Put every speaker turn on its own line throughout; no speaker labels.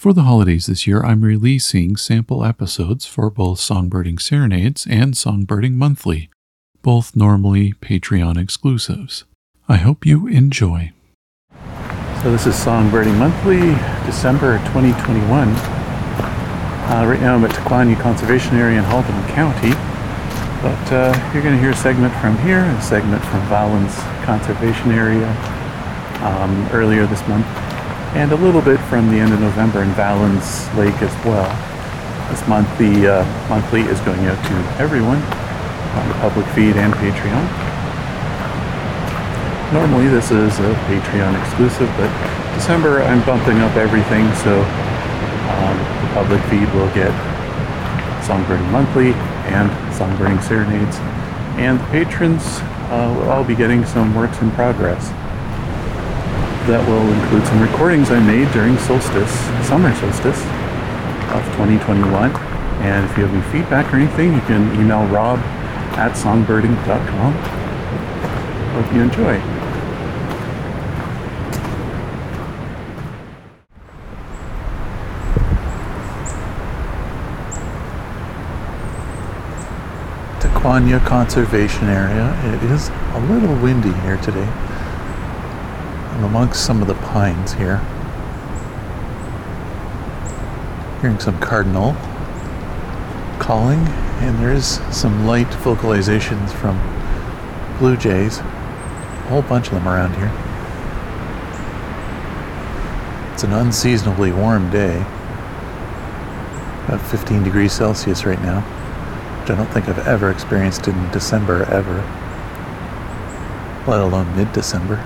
For the holidays this year, I'm releasing sample episodes for both Songbirding Serenades and Songbirding Monthly, both normally Patreon exclusives. I hope you enjoy. So, this is Songbirding Monthly, December 2021. Uh, right now, I'm at Taquanyah Conservation Area in Haldimand County, but uh, you're going to hear a segment from here a segment from Valens Conservation Area um, earlier this month and a little bit from the end of November in Valens Lake as well. This month, the uh, monthly is going out to everyone on the public feed and Patreon. Normally, this is a Patreon exclusive, but December I'm bumping up everything, so um, the public feed will get Songbirding Monthly and Songbirding Serenades, and the patrons uh, will all be getting some works in progress that will include some recordings I made during solstice, summer solstice of 2021. And if you have any feedback or anything, you can email rob at songbirding.com. Hope you enjoy. Taquanyah Conservation Area. It is a little windy here today. I'm amongst some of the pines here. Hearing some cardinal calling, and there is some light vocalizations from blue jays. A whole bunch of them around here. It's an unseasonably warm day. About 15 degrees Celsius right now, which I don't think I've ever experienced in December ever, let alone mid December.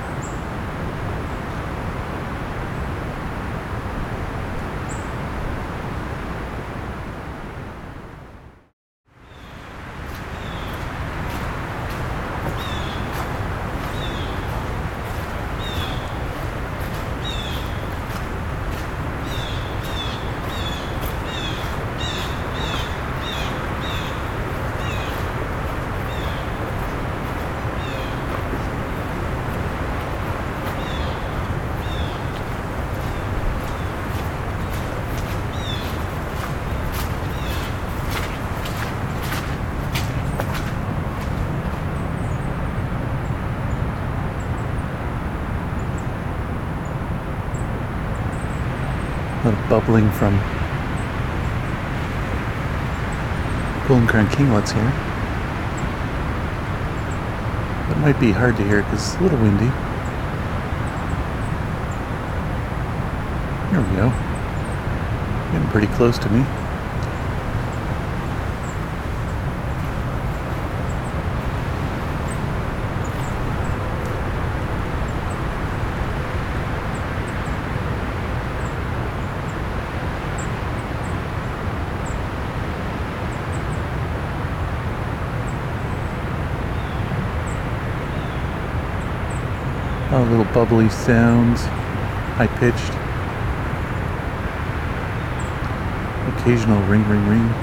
little bubbling from golden kinglets here. That might be hard to hear because it's a little windy. There we go. Getting pretty close to me. Oh, little bubbly sounds, high pitched. Occasional ring, ring, ring.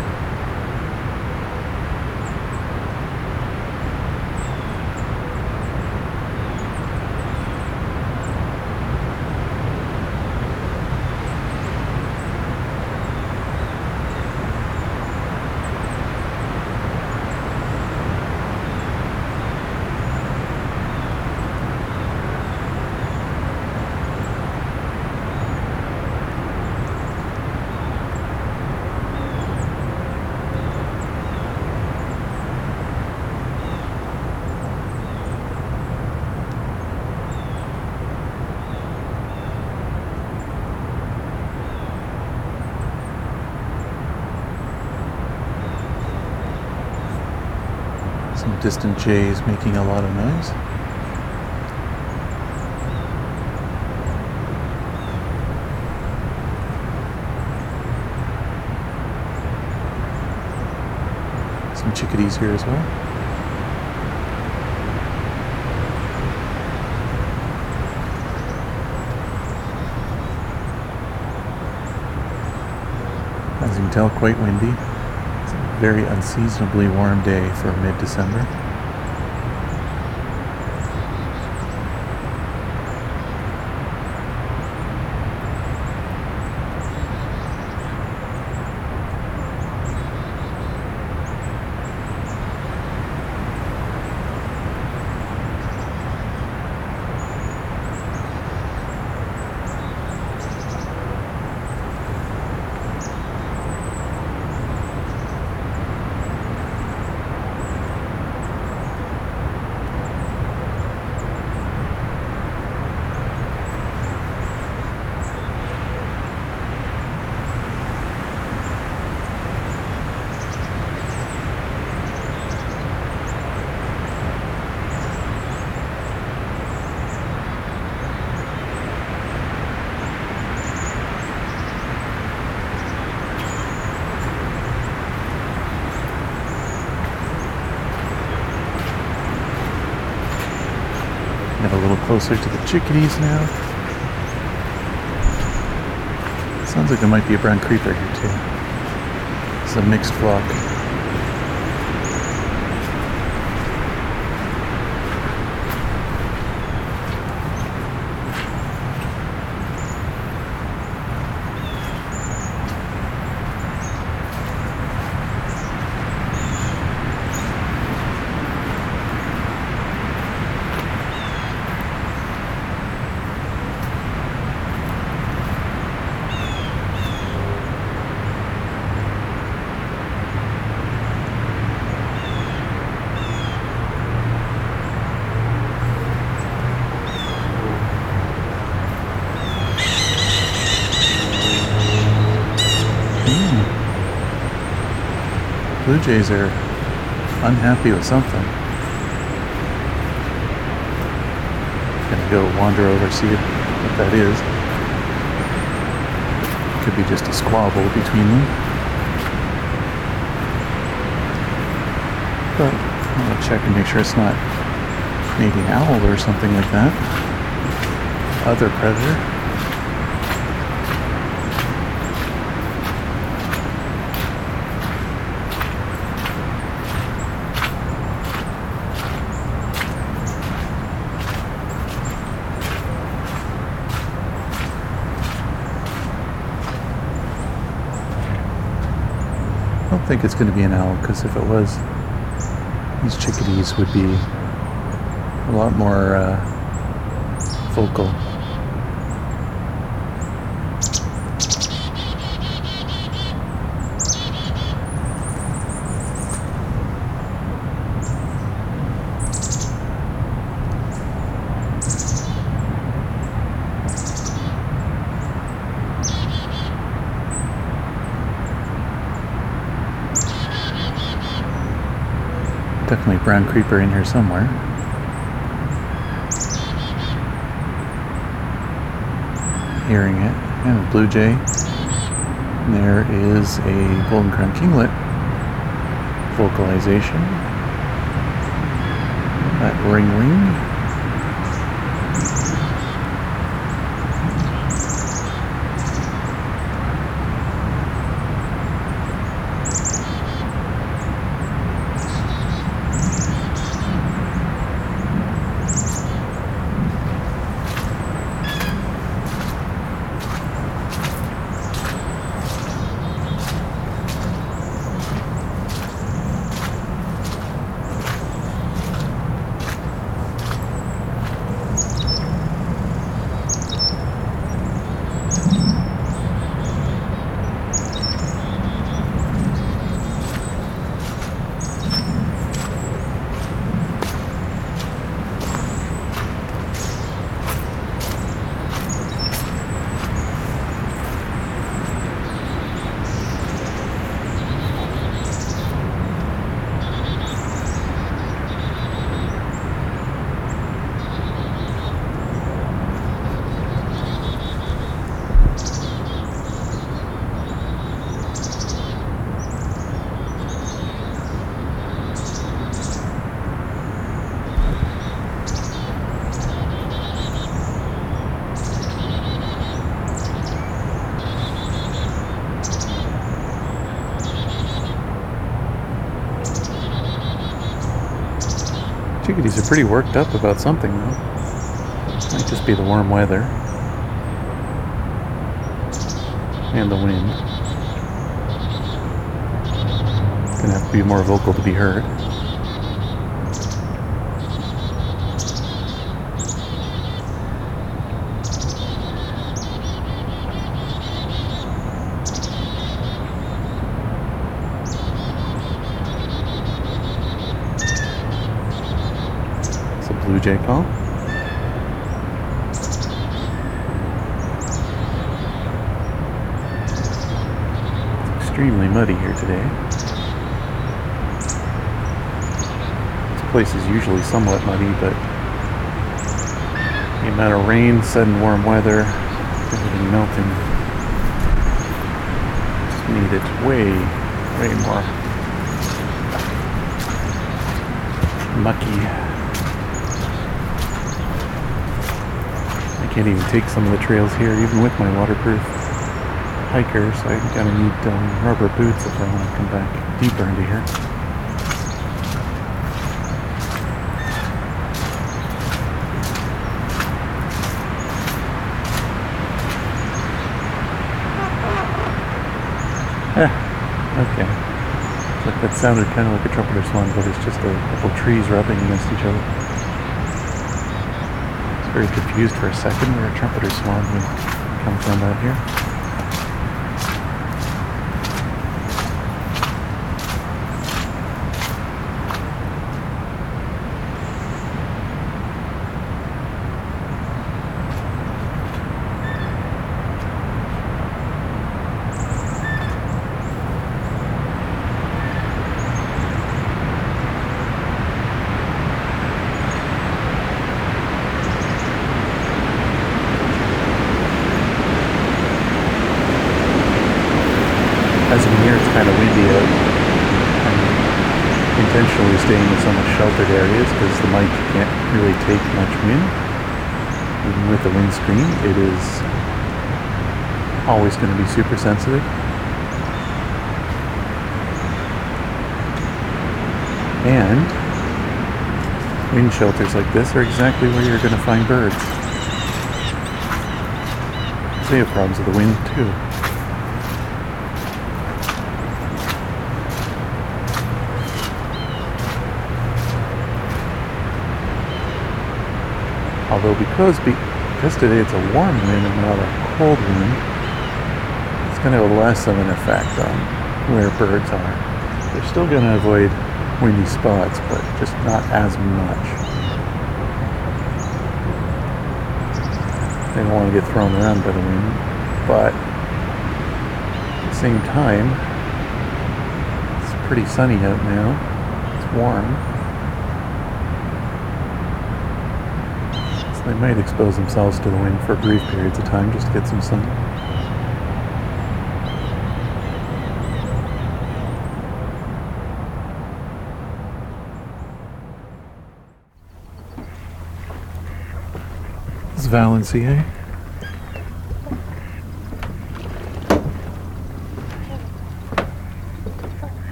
Some distant jays making a lot of noise. Some chickadees here as well. As you can tell, quite windy very unseasonably warm day for mid December. Closer to the chickadees now. Sounds like there might be a brown creeper here too. It's a mixed flock. Jays are unhappy with something. Gonna go wander over, see what that is. Could be just a squabble between them. But gonna check and make sure it's not maybe an owl or something like that. Other predator. Think it's going to be an owl because if it was, these chickadees would be a lot more uh, vocal. Definitely brown creeper in here somewhere. Hearing it. And a blue jay. And there is a golden crown kinglet vocalization. That ring ring. Chickadees are pretty worked up about something, though. Might just be the warm weather. And the wind. Gonna have to be more vocal to be heard. Blue jay call. It's extremely muddy here today. This place is usually somewhat muddy, but the amount of rain, sudden warm weather, everything melting, just made it way, way more mucky. Can't even take some of the trails here, even with my waterproof hiker, so I'm gonna need um, rubber boots if I want to come back deeper into here. okay. Like that sounded kind of like a trumpeter swan, but it's just a couple trees rubbing against each other. Very confused for a second where a trumpeter swan would come from out here. As in here, it's kind of windy out. I'm intentionally staying in some sheltered areas because the mic can't really take much wind. Even with the windscreen, it is always going to be super sensitive. And wind shelters like this are exactly where you're going to find birds. They have problems with the wind too. Although because because today it's a warm wind and not a cold wind, it's going to have less of an effect on where birds are. They're still going to avoid windy spots, but just not as much. They don't want to get thrown around by the wind, but at the same time, it's pretty sunny out now. It's warm. They might expose themselves to the wind for brief periods of time just to get some sun.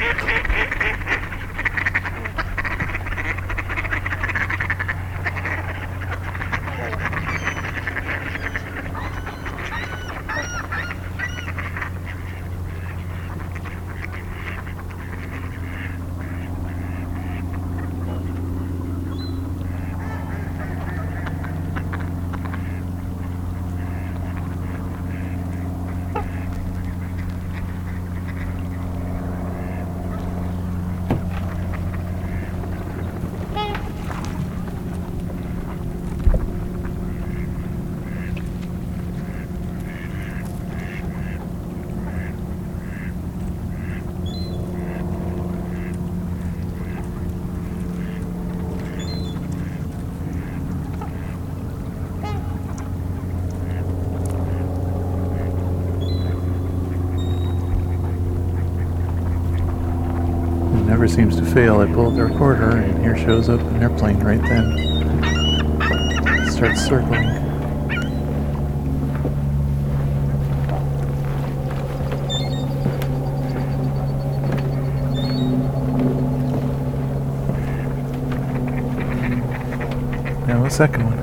This is. It never seems to fail. I pull the recorder, and here shows up an airplane right then. It starts circling. Now a second one.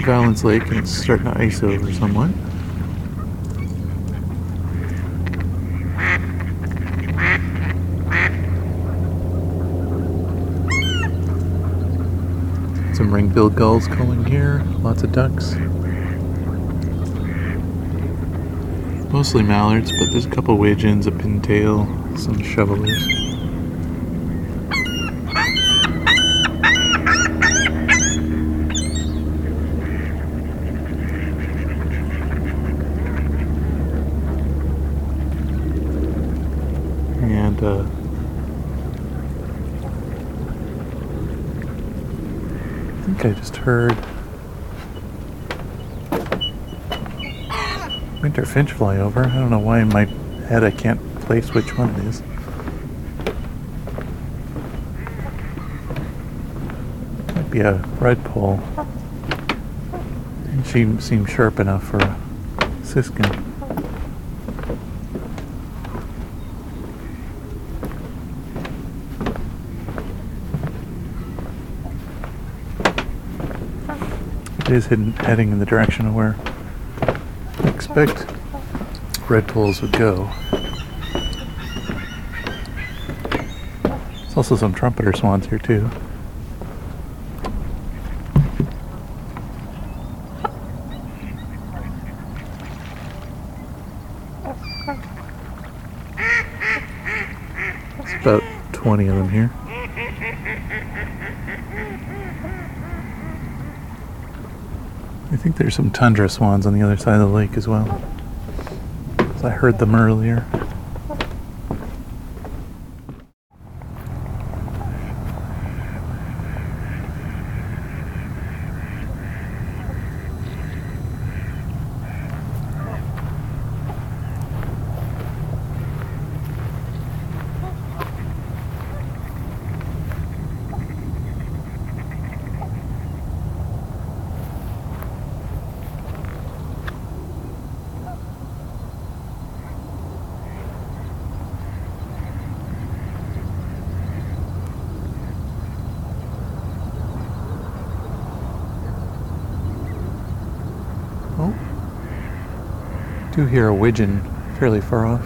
At Valens Lake and starting to ice over somewhat. Some ring-billed gulls calling here, lots of ducks. Mostly mallards, but there's a couple widgeons, a pintail, some shovelers. And uh, I think I just heard winter finch fly over. I don't know why in my head I can't place which one it is. Might be a redpoll. And she seems sharp enough for a siskin. It is hidden, heading in the direction of where I expect redpolls would go. There's also some trumpeter swans here too. It's about 20 of them here. I think there's some tundra swans on the other side of the lake as well. 'Cause I heard them earlier. Do hear a widgeon fairly far off.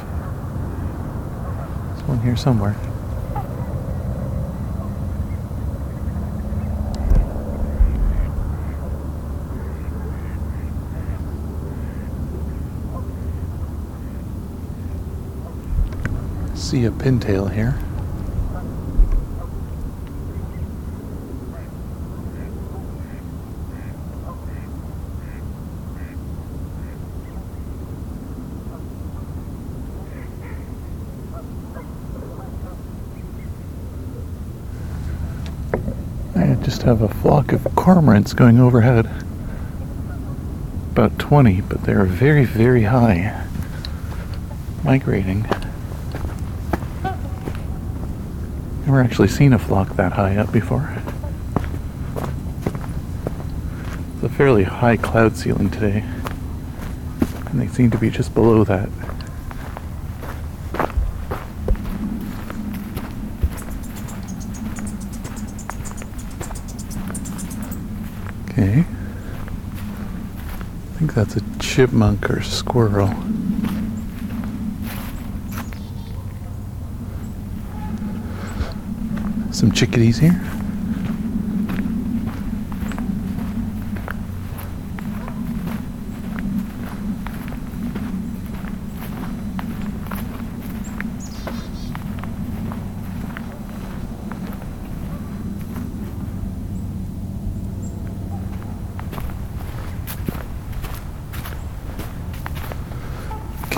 There's one here somewhere. See a pintail here. I just have a flock of cormorants going overhead. About 20, but they're very, very high. Migrating. Never actually seen a flock that high up before. It's a fairly high cloud ceiling today. And they seem to be just below that. Chipmunk or squirrel. Some chickadees here.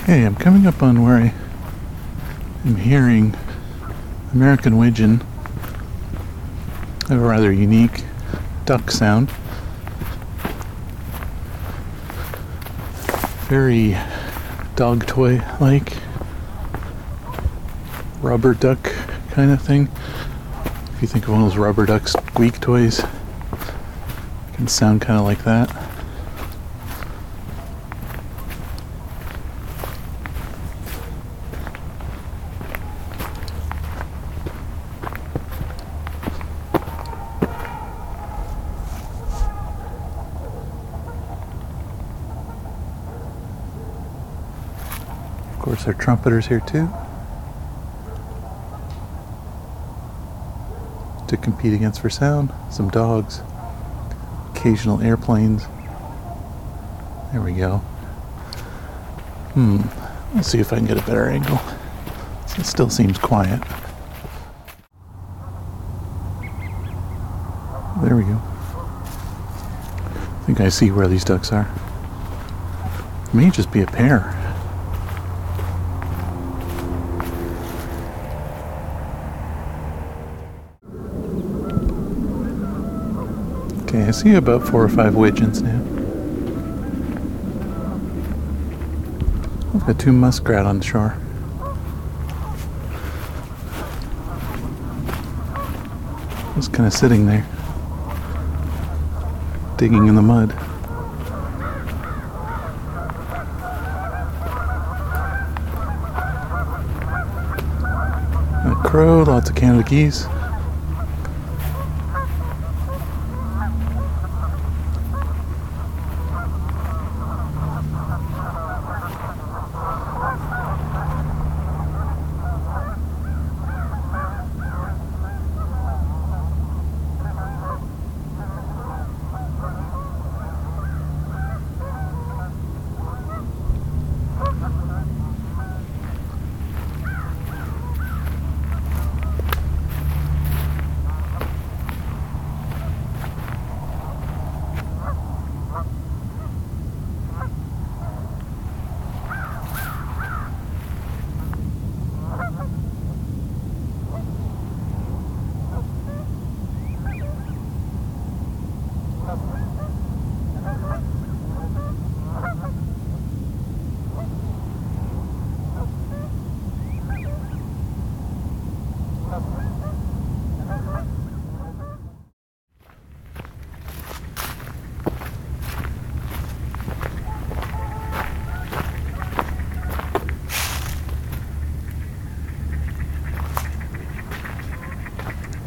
Okay, I'm coming up on where I am hearing American widgeon. Have a rather unique duck sound. Very dog toy like. rubber duck kind of thing. If you think of one of those rubber duck squeak toys, it can sound kind of like that. Trumpeters here too. To compete against for sound, some dogs, occasional airplanes. There we go. Hmm. Let's see if I can get a better angle. It still seems quiet. There we go. I think I see where these ducks are. It may just be a pair. Okay, I see about four or five widgeons now. I've got two muskrat on shore. Just kind of sitting there, digging in the mud. A crow, lots of Canada geese.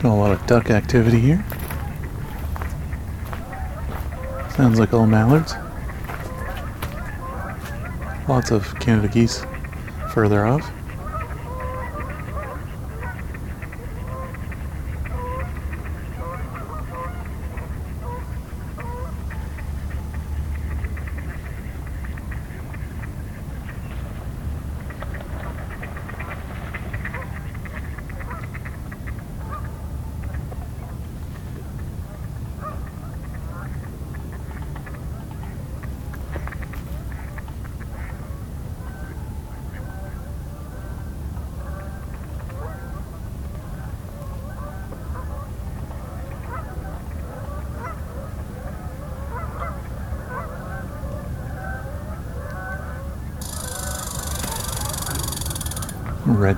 Doing a lot of duck activity here. Sounds like all mallards. Lots of Canada geese further off.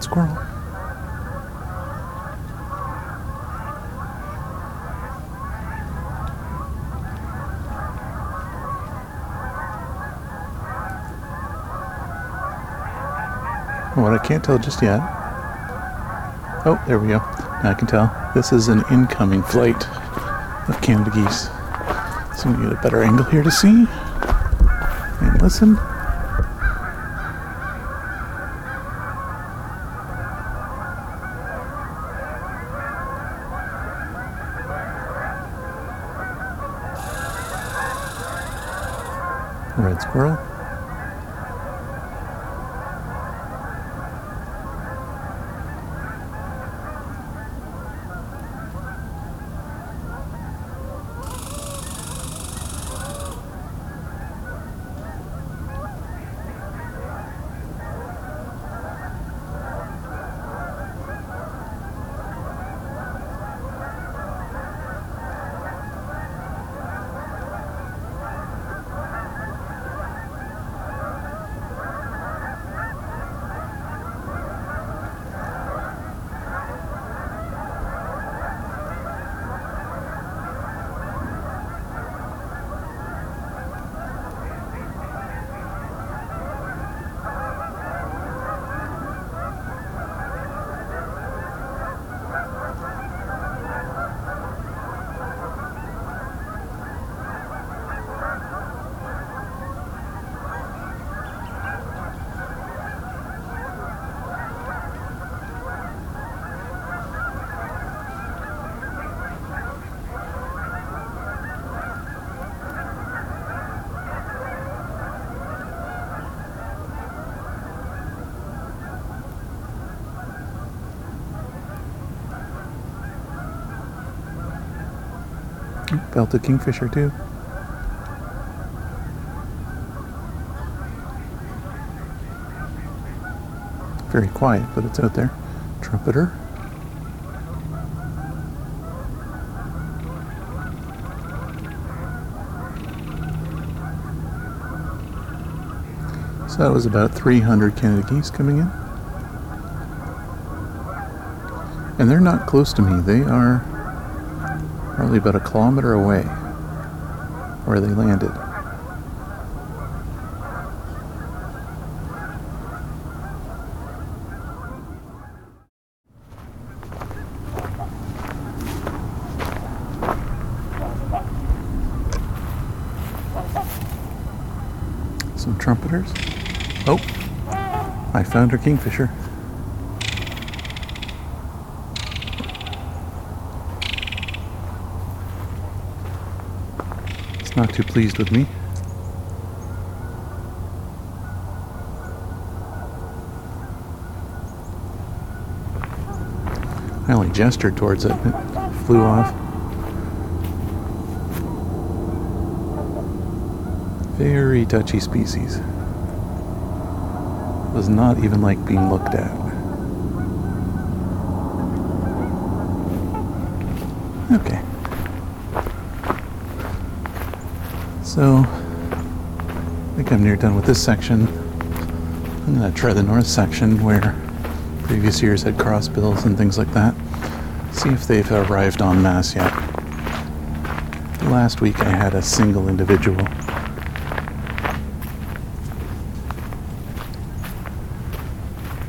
Squirrel. What I can't tell just yet. Oh, there we go. Now I can tell. This is an incoming flight of Canada geese. So we get a better angle here to see and listen. Red Belted kingfisher too. Very quiet, but it's out there. Trumpeter. So that was about 300 Canada geese coming in. And they're not close to me. They are probably about a kilometer away where they landed. Some trumpeters. Oh, I found her kingfisher. Not too pleased with me. I only gestured towards it. It flew off. Very touchy species. Does not even like being looked at. Okay. So, I think I'm near done with this section. I'm to try the north section where previous years had crossbills and things like that. See if they've arrived en masse yet. Last week I had a single individual.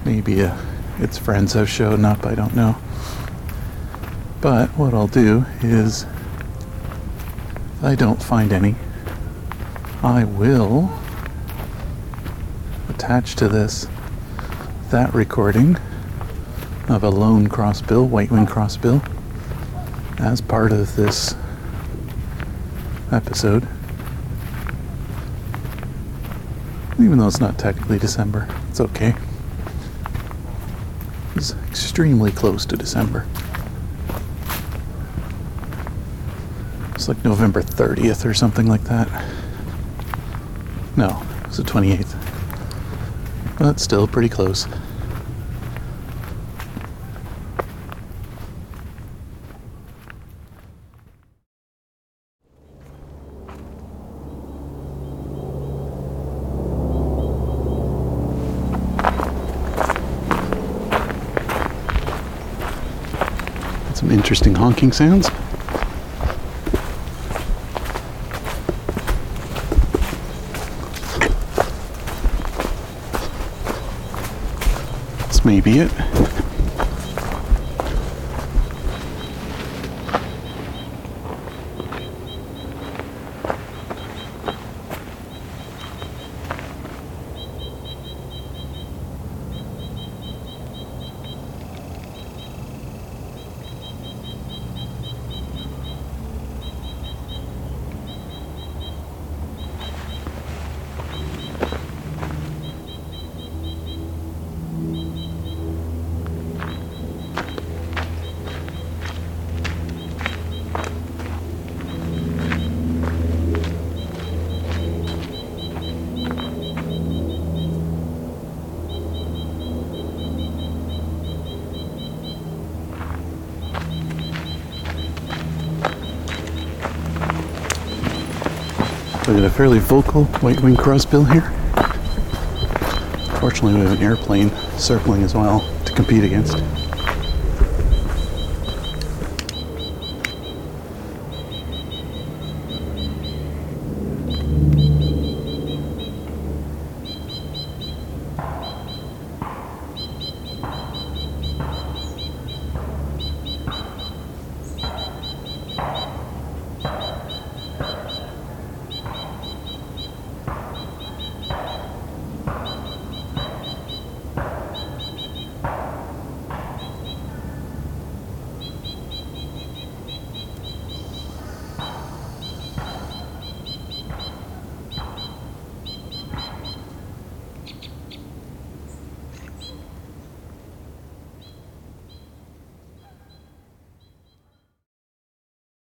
Maybe uh, its friends have shown up, I don't know. But what I'll do is, if I don't find any, I will attach to this that recording of a lone crossbill, white wing crossbill, as part of this episode. Even though it's not technically December, it's okay. It's extremely close to December. It's like November 30th or something like that. No, it's the 28th. But still pretty close. Some interesting honking sounds. May be it. We got a fairly vocal white-winged crossbill here. Fortunately, we have an airplane circling as well to compete against.